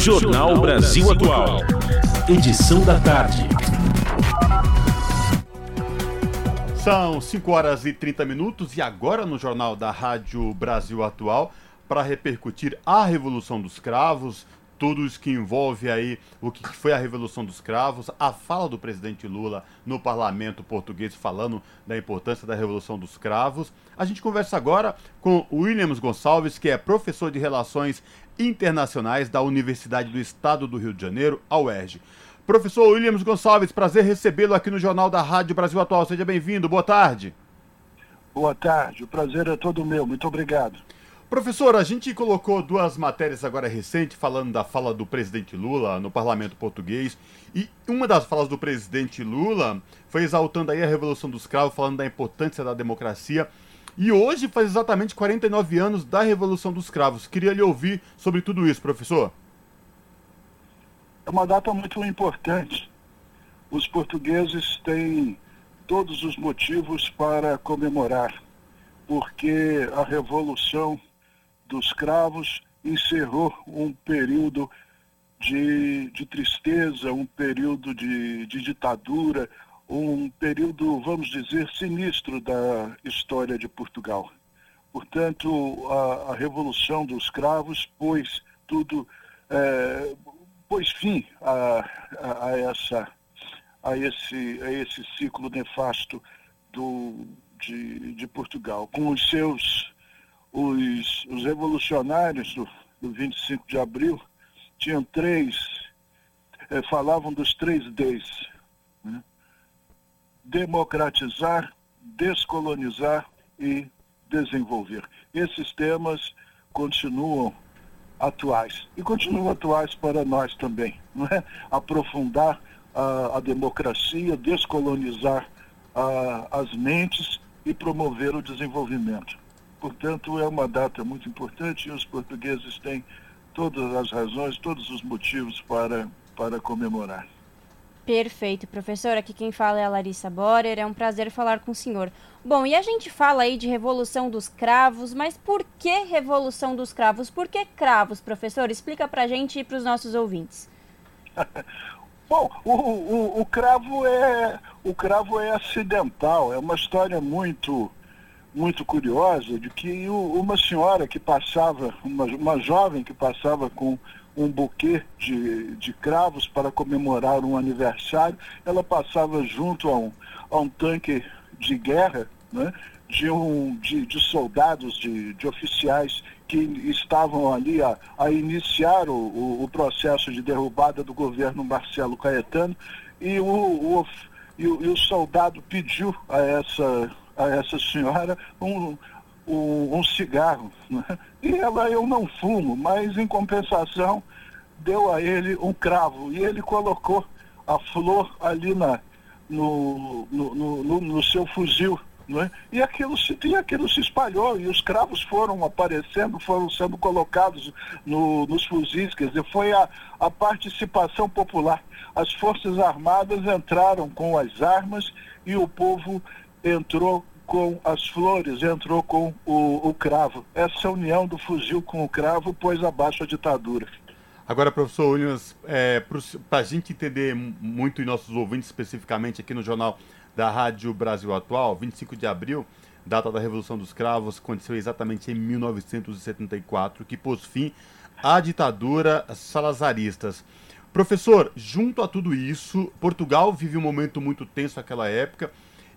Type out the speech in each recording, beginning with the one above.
Jornal Brasil Atual. Edição da tarde. São 5 horas e 30 minutos e agora no Jornal da Rádio Brasil Atual para repercutir a Revolução dos Cravos, tudo isso que envolve aí o que foi a Revolução dos Cravos, a fala do presidente Lula no parlamento português falando da importância da Revolução dos Cravos. A gente conversa agora com o Williams Gonçalves, que é professor de Relações Internacionais da Universidade do Estado do Rio de Janeiro, a UERJ. Professor Williams Gonçalves, prazer recebê-lo aqui no Jornal da Rádio Brasil Atual. Seja bem-vindo, boa tarde. Boa tarde, o prazer é todo meu, muito obrigado. Professor, a gente colocou duas matérias agora recentes falando da fala do presidente Lula no parlamento português. E uma das falas do presidente Lula foi exaltando aí a Revolução dos Cravos, falando da importância da democracia. E hoje faz exatamente 49 anos da Revolução dos Cravos. Queria lhe ouvir sobre tudo isso, professor. É uma data muito importante. Os portugueses têm todos os motivos para comemorar, porque a Revolução dos cravos encerrou um período de, de tristeza, um período de, de ditadura, um período, vamos dizer, sinistro da história de Portugal. Portanto, a, a Revolução dos Cravos pôs tudo, é, pôs fim a, a, a, essa, a, esse, a esse ciclo nefasto do, de, de Portugal, com os seus os, os revolucionários do, do 25 de abril tinham três, eh, falavam dos três Ds. Democratizar, descolonizar e desenvolver. Esses temas continuam atuais e continuam atuais para nós também. Não é? Aprofundar a, a democracia, descolonizar a, as mentes e promover o desenvolvimento. Portanto, é uma data muito importante e os portugueses têm todas as razões, todos os motivos para, para comemorar. Perfeito, professor. Aqui quem fala é a Larissa Borer. É um prazer falar com o senhor. Bom, e a gente fala aí de Revolução dos Cravos, mas por que Revolução dos Cravos? Por que cravos, professor? Explica pra gente e para os nossos ouvintes. Bom, o, o, o, cravo é, o cravo é acidental, é uma história muito muito curiosa de que uma senhora que passava, uma, uma jovem que passava com um buquê de, de cravos para comemorar um aniversário, ela passava junto a um, a um tanque de guerra, né, de, um, de, de soldados, de, de oficiais que estavam ali a, a iniciar o, o, o, processo de derrubada do governo Marcelo Caetano, e o, o, e e o soldado pediu a essa a essa senhora um, um, um cigarro. Né? E ela, eu não fumo, mas em compensação deu a ele um cravo. E ele colocou a flor ali na, no, no, no, no seu fuzil. É? E, aquilo se, e aquilo se espalhou, e os cravos foram aparecendo, foram sendo colocados no, nos fuzis, quer dizer, foi a, a participação popular. As Forças Armadas entraram com as armas e o povo entrou com as flores, entrou com o, o cravo. Essa união do fuzil com o cravo pôs abaixo a ditadura. Agora, professor Williams, é, para a gente entender muito e nossos ouvintes especificamente aqui no Jornal da Rádio Brasil Atual, 25 de abril, data da Revolução dos Cravos, aconteceu exatamente em 1974, que pôs fim à ditadura salazaristas. Professor, junto a tudo isso, Portugal vive um momento muito tenso naquela época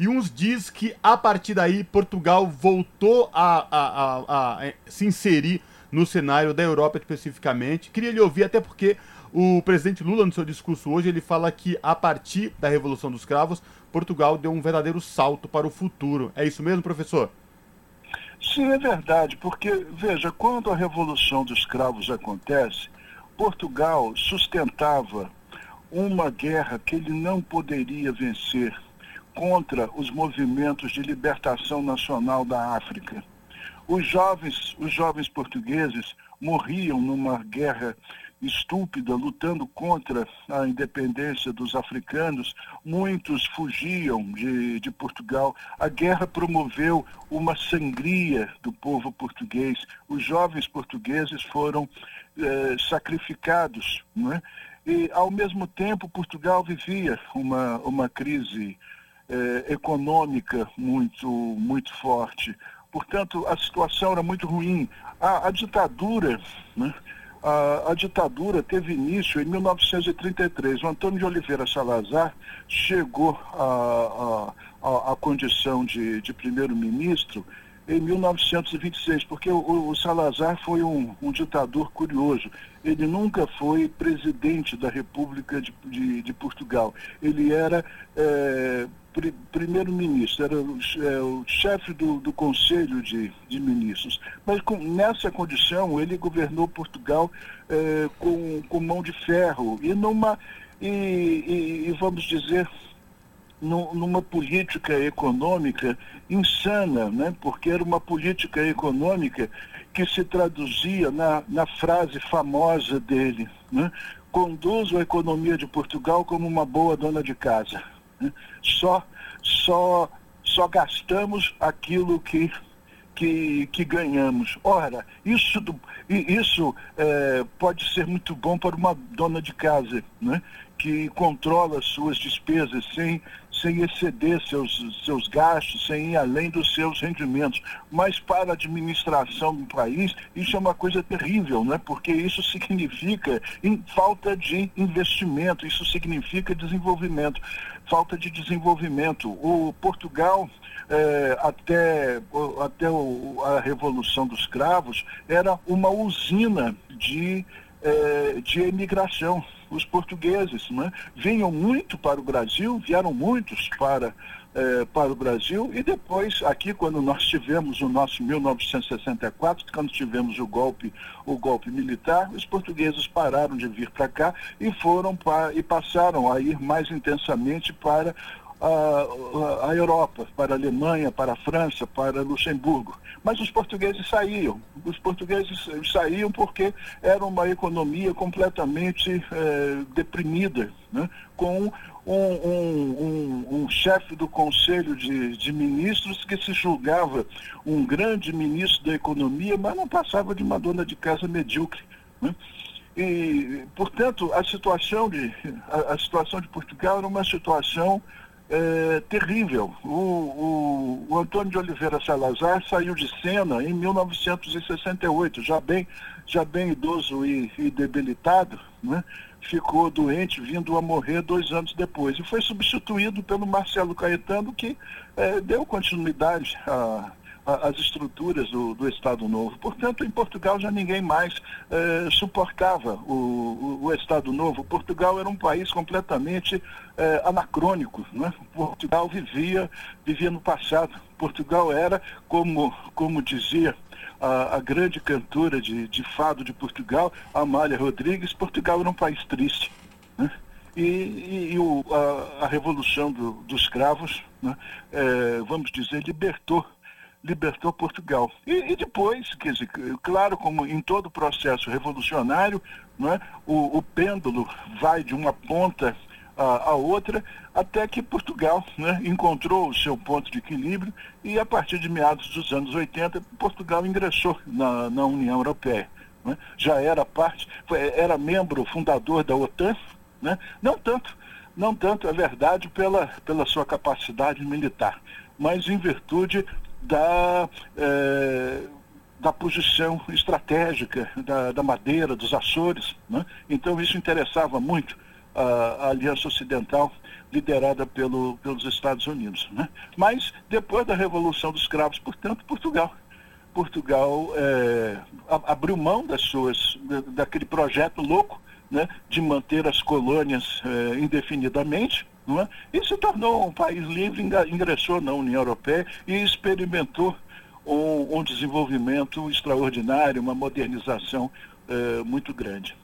e uns diz que a partir daí Portugal voltou a, a, a, a se inserir no cenário da Europa especificamente. Queria lhe ouvir, até porque o presidente Lula, no seu discurso hoje, ele fala que a partir da Revolução dos Cravos, Portugal deu um verdadeiro salto para o futuro. É isso mesmo, professor? Sim, é verdade, porque, veja, quando a Revolução dos Cravos acontece, Portugal sustentava uma guerra que ele não poderia vencer contra os movimentos de libertação nacional da África. Os jovens, os jovens portugueses morriam numa guerra estúpida, lutando contra a independência dos africanos. Muitos fugiam de, de Portugal. A guerra promoveu uma sangria do povo português. Os jovens portugueses foram eh, sacrificados. Né? E, ao mesmo tempo, Portugal vivia uma, uma crise eh, econômica muito, muito forte. Portanto, a situação era muito ruim. A, a ditadura, né? a, a, ditadura teve início em 1933. O Antônio de Oliveira Salazar chegou à condição de, de primeiro-ministro em 1926, porque o, o Salazar foi um, um, ditador curioso. Ele nunca foi presidente da República de, de, de Portugal. Ele era é, primeiro-ministro, era o, é, o chefe do, do Conselho de, de Ministros. Mas com, nessa condição, ele governou Portugal é, com, com mão de ferro e numa. e, e, e vamos dizer, numa política econômica insana, né? porque era uma política econômica que se traduzia na, na frase famosa dele, né? conduzo a economia de Portugal como uma boa dona de casa. Né? Só, só, só gastamos aquilo que que, que, ganhamos. Ora, isso, isso é, pode ser muito bom para uma dona de casa, né? que controla suas despesas sem sem exceder seus, seus gastos, sem ir além dos seus rendimentos. Mas para a administração do país, isso é uma coisa terrível, né? porque isso significa falta de investimento, isso significa desenvolvimento, falta de desenvolvimento. O Portugal, é, até, até o, a Revolução dos Cravos, era uma usina de, é, de emigração os portugueses, né? vinham muito para o Brasil, vieram muitos para, eh, para o Brasil, e depois, aqui, quando nós tivemos o nosso 1964, quando tivemos o golpe, o golpe militar, os portugueses pararam de vir para cá e foram para, e passaram a ir mais intensamente para a, a, Europa, para a Alemanha, para a França, para Luxemburgo. Mas os portugueses saíam. Os portugueses saíam porque era uma economia completamente é, deprimida, né? com um, um, um, um chefe do Conselho de, de, Ministros que se julgava um grande ministro da economia, mas não passava de uma dona de casa medíocre. Né? E, portanto, a situação de, a, a situação de Portugal era uma situação é, terrível. O, o, o, Antônio de Oliveira Salazar saiu de cena em 1968, já bem, já bem idoso e, e debilitado, né? ficou doente, vindo a morrer dois anos depois. E foi substituído pelo Marcelo Caetano, que é, deu continuidade a, as estruturas do, do, Estado Novo. Portanto, em Portugal já ninguém mais eh, suportava o, o, o, Estado Novo. Portugal era um país completamente eh, anacrônico. Né? Portugal vivia, vivia no passado. Portugal era, como, como dizia a, a grande cantora de, de fado de Portugal, Amália Rodrigues, Portugal era um país triste. Né? E, e, e o, a, a, revolução do, dos escravos, né? é, vamos dizer, libertou libertou Portugal. E, e, depois, quer dizer, claro, como em todo processo revolucionário, não é? o, o pêndulo vai de uma ponta a, outra, até que Portugal né, encontrou o seu ponto de equilíbrio e a partir de meados dos anos 80, Portugal ingressou na, na União Europeia. Né? Já era parte, era membro fundador da OTAN, né? não tanto, não tanto, é verdade, pela, pela sua capacidade militar, mas em virtude da, é, da posição estratégica da, da Madeira, dos Açores. Né? Então isso interessava muito a, a Aliança Ocidental liderada pelo, pelos Estados Unidos. Né? Mas depois da Revolução dos Cravos, portanto, Portugal. Portugal é, abriu mão das suas, daquele projeto louco né, de manter as colônias é, indefinidamente, é? e se tornou um país livre, ingressou na União Europeia e experimentou um, um desenvolvimento extraordinário, uma modernização é, muito grande.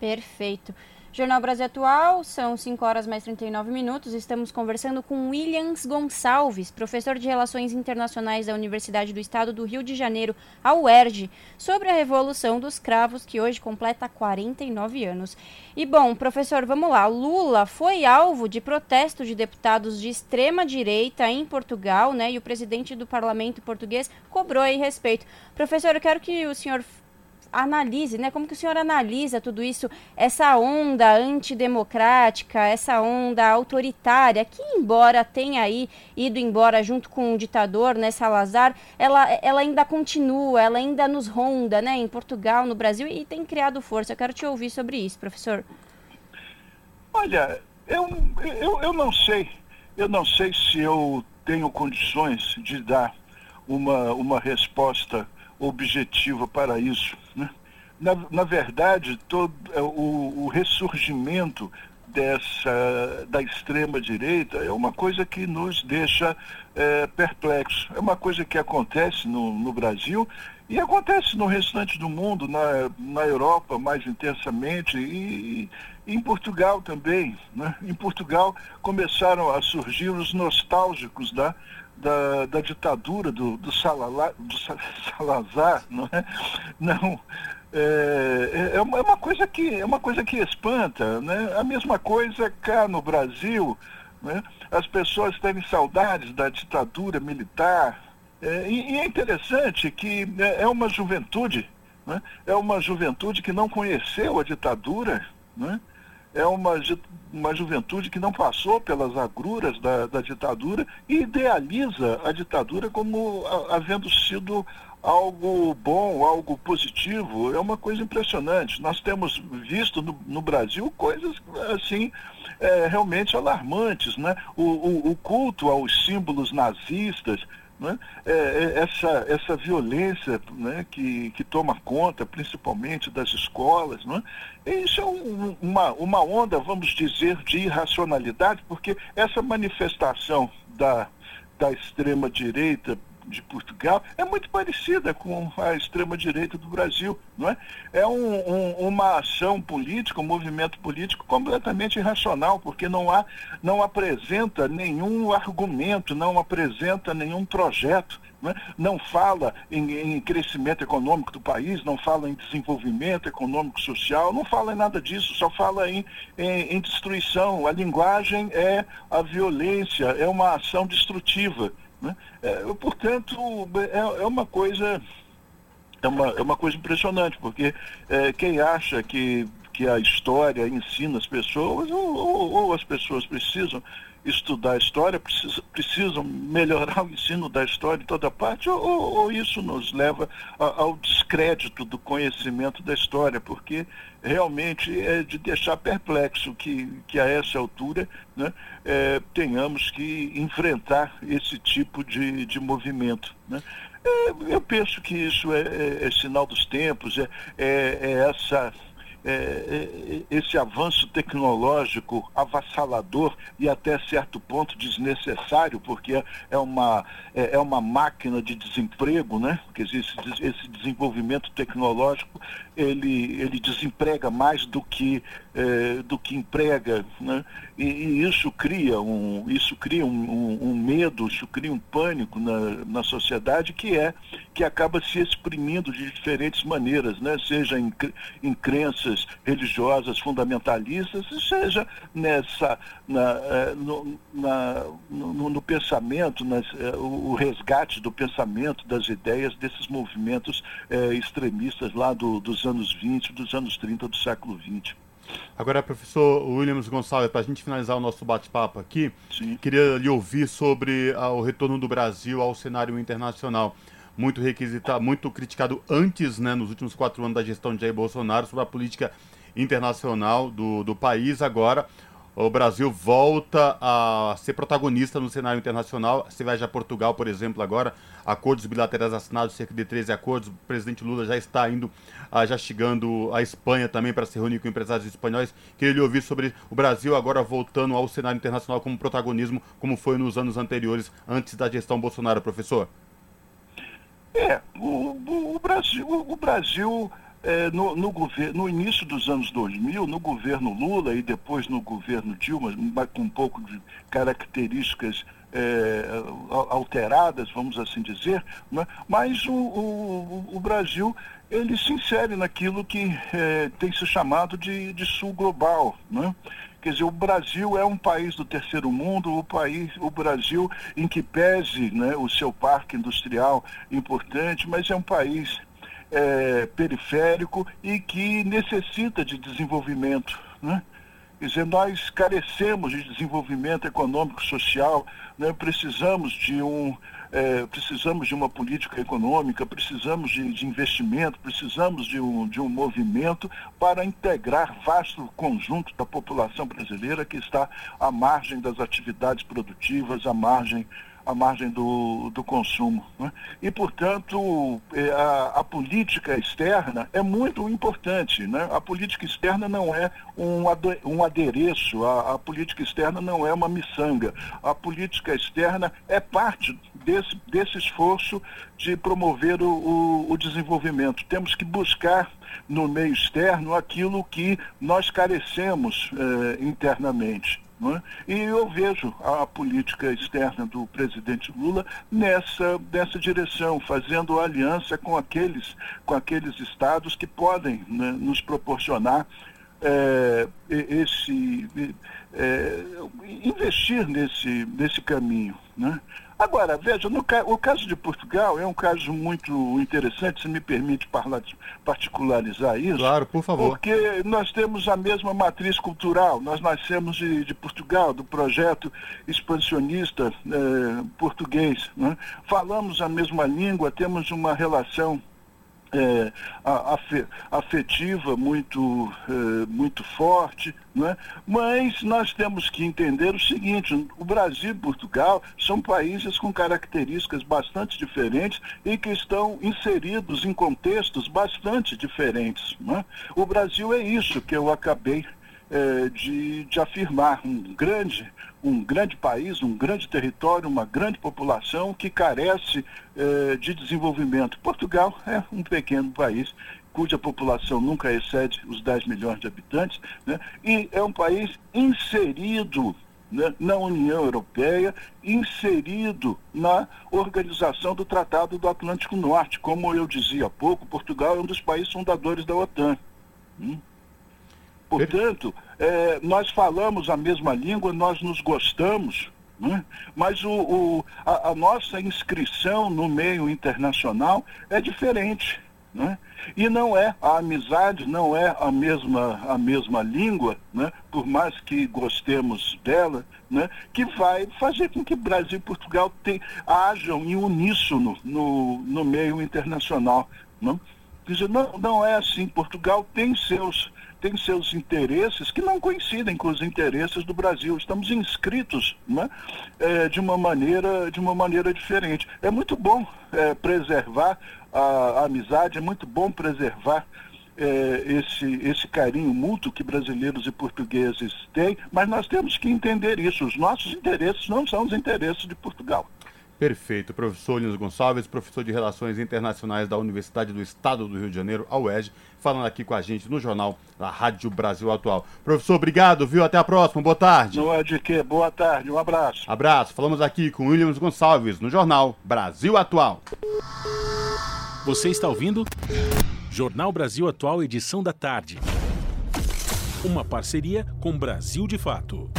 Perfeito. Jornal Brasil Atual, são 5 horas mais 39 minutos. Estamos conversando com Williams Gonçalves, professor de Relações Internacionais da Universidade do Estado do Rio de Janeiro, a UERJ, sobre a Revolução dos Cravos, que hoje completa 49 anos. E bom, professor, vamos lá. Lula foi alvo de protesto de deputados de extrema direita em Portugal, né? E o presidente do parlamento português cobrou aí respeito. Professor, eu quero que o senhor analise, né? Como que o senhor analisa tudo isso, essa onda antidemocrática, essa onda autoritária, que embora tenha aí ido embora junto com o ditador, né, Salazar, ela, ela ainda continua, ela ainda nos ronda, né, em Portugal, no Brasil e tem criado força. Eu quero te ouvir sobre isso, professor. Olha, eu, eu, eu não sei, eu não sei se eu tenho condições de dar uma, uma resposta objetiva para isso. Né? Na, na verdade, todo é, o, o ressurgimento dessa da extrema direita é uma coisa que nos deixa é, perplexos. É uma coisa que acontece no, no Brasil e acontece no restante do mundo, na, na Europa mais intensamente e, e em Portugal também. Né? Em Portugal começaram a surgir os nostálgicos da, da, da ditadura do, do, Salala, do Salazar, não é? Não, é, é, é, uma coisa que é uma coisa que espanta, né? A mesma coisa cá no Brasil, né? As pessoas têm saudades da ditadura militar. É, e, e, é interessante que é, é uma juventude, né? é uma juventude que não conheceu a ditadura, né? É uma, uma juventude que não passou pelas agruras da, da ditadura e idealiza a ditadura como havendo sido algo bom, algo positivo. É uma coisa impressionante. Nós temos visto no, no Brasil coisas assim é, realmente alarmantes. Né? O, o, o culto aos símbolos nazistas, né? É, é, essa, essa violência né, que, que toma conta, principalmente das escolas. Né? Isso é um, uma, uma onda, vamos dizer, de irracionalidade, porque essa manifestação da, da extrema-direita de Portugal é muito parecida com a extrema-direita do Brasil. Não é é um, um, uma ação política, um movimento político completamente irracional, porque não, há, não apresenta nenhum argumento, não apresenta nenhum projeto. Não, é? fala em, em, crescimento econômico do país, não fala em desenvolvimento econômico social, não fala em nada disso, só fala em, em, em destruição. A linguagem é a violência, é uma ação destrutiva. Né? É, portanto, é, é, uma coisa é uma, é uma coisa impressionante, porque é, quem acha que, que a história ensina as pessoas, ou, ou, ou as pessoas precisam estudar história, precisam, precisam melhorar o ensino da história em toda parte, ou, ou isso nos leva a, ao descrédito do conhecimento da história, porque realmente é de deixar perplexo que, que a essa altura né, é, tenhamos que enfrentar esse tipo de, de movimento. Né? É, eu penso que isso é, é, é sinal dos tempos, é, é, é essa é, é, esse avanço tecnológico avassalador e até certo ponto desnecessário, porque é uma, é, é uma máquina de desemprego, né? Dizer, esse, esse desenvolvimento tecnológico ele, ele desemprega mais do que, é, do que emprega, né? E, e, isso cria um, isso cria um, um, um, medo, isso cria um pânico na, na sociedade que é que acaba se exprimindo de diferentes maneiras, né? seja em, em crenças religiosas fundamentalistas, seja nessa na, é, no, na, no, no, pensamento, nas, é, o resgate do pensamento, das ideias desses movimentos extremistas lá do, dos anos 20, dos anos 30 do século 20. Agora, professor Williams Gonçalves, para a gente finalizar o nosso bate-papo aqui, Sim. queria lhe ouvir sobre ah, o retorno do Brasil ao cenário internacional. Muito requisitado, muito criticado antes, né, nos últimos quatro anos da gestão de Jair Bolsonaro, sobre a política internacional do, do país. Agora, o Brasil volta a ser protagonista no cenário internacional. Você vai a Portugal, por exemplo, agora, acordos bilaterais assinados, cerca de 13 acordos. O presidente Lula já está indo, ah, já chegando à Espanha também para se reunir com empresários espanhóis. Queria lhe ouvir sobre o Brasil agora voltando ao cenário internacional como protagonismo, como foi nos anos anteriores, antes da gestão Bolsonaro, professor. É, o, o Brasil, o Brasil é, no, no, no início dos anos 2000, no governo Lula e depois no governo Dilma, com um pouco de características é, alteradas, vamos assim dizer, né? mas o, o, o, Brasil ele se insere naquilo que é, tem se chamado de, de sul global. Né? Quer dizer, o Brasil é um país do terceiro mundo, o país, o Brasil em que pese né, o seu parque industrial importante, mas é um país é, periférico e que necessita de desenvolvimento. Né? Quer dizer, nós carecemos de desenvolvimento econômico social, né? precisamos de um é, precisamos de uma política econômica, precisamos de, de, investimento, precisamos de um, de um movimento para integrar vasto conjunto da população brasileira que está à margem das atividades produtivas, à margem à margem do, do consumo. Né? E, portanto, é, a, a, política externa é muito importante. Né? A política externa não é um, um adereço, a, a política externa não é uma miçanga. A política externa é parte desse, desse esforço de promover o, o, o desenvolvimento. Temos que buscar no meio externo aquilo que nós carecemos eh, internamente. É? E eu vejo a política externa do presidente Lula nessa, nessa direção, fazendo aliança com aqueles, com aqueles estados que podem né, nos proporcionar é, esse é, investir nesse, nesse caminho. Né? Agora, veja, no, o caso de Portugal é um caso muito interessante, se me permite particularizar isso. Claro, por favor. Porque nós temos a mesma matriz cultural, nós nascemos de, de Portugal, do projeto expansionista eh, português. Né? Falamos a mesma língua, temos uma relação é, afetiva muito, é, muito forte, é? mas nós temos que entender o seguinte, o Brasil e Portugal são países com características bastante diferentes e que estão inseridos em contextos bastante diferentes. É? O Brasil é isso que eu acabei é, de, de afirmar, um grande um grande país, um grande território, uma grande população que carece eh, de desenvolvimento. Portugal é um pequeno país cuja população nunca excede os 10 milhões de habitantes, né? e é um país inserido né, na União Europeia, inserido na organização do Tratado do Atlântico Norte. Como eu dizia há pouco, Portugal é um dos países fundadores da OTAN. Hum? Portanto, é, nós falamos a mesma língua, nós nos gostamos, né? mas o, o a, a, nossa inscrição no meio internacional é diferente. Né? E não é a amizade, não é a mesma, a mesma língua, né? por mais que gostemos dela, né? que vai fazer com que Brasil e Portugal te, hajam em uníssono no, no meio internacional. Não? Dizer, não, não é assim. Portugal tem seus tem seus interesses que não coincidem com os interesses do Brasil. Estamos inscritos né, é, de, uma maneira, de uma maneira diferente. É muito bom é, preservar a, a, amizade, é muito bom preservar é, esse, esse carinho mútuo que brasileiros e portugueses têm, mas nós temos que entender isso. Os nossos interesses não são os interesses de Portugal. Perfeito. Professor Linus Gonçalves, professor de Relações Internacionais da Universidade do Estado do Rio de Janeiro, a UERJ, falando aqui com a gente no jornal da Rádio Brasil Atual. Professor, obrigado, viu? Até a próxima. Boa tarde. Não é de quê? Boa tarde. Um abraço. Abraço. Falamos aqui com Williams Gonçalves no jornal Brasil Atual. Você está ouvindo? Jornal Brasil Atual, edição da tarde. Uma parceria com Brasil de Fato.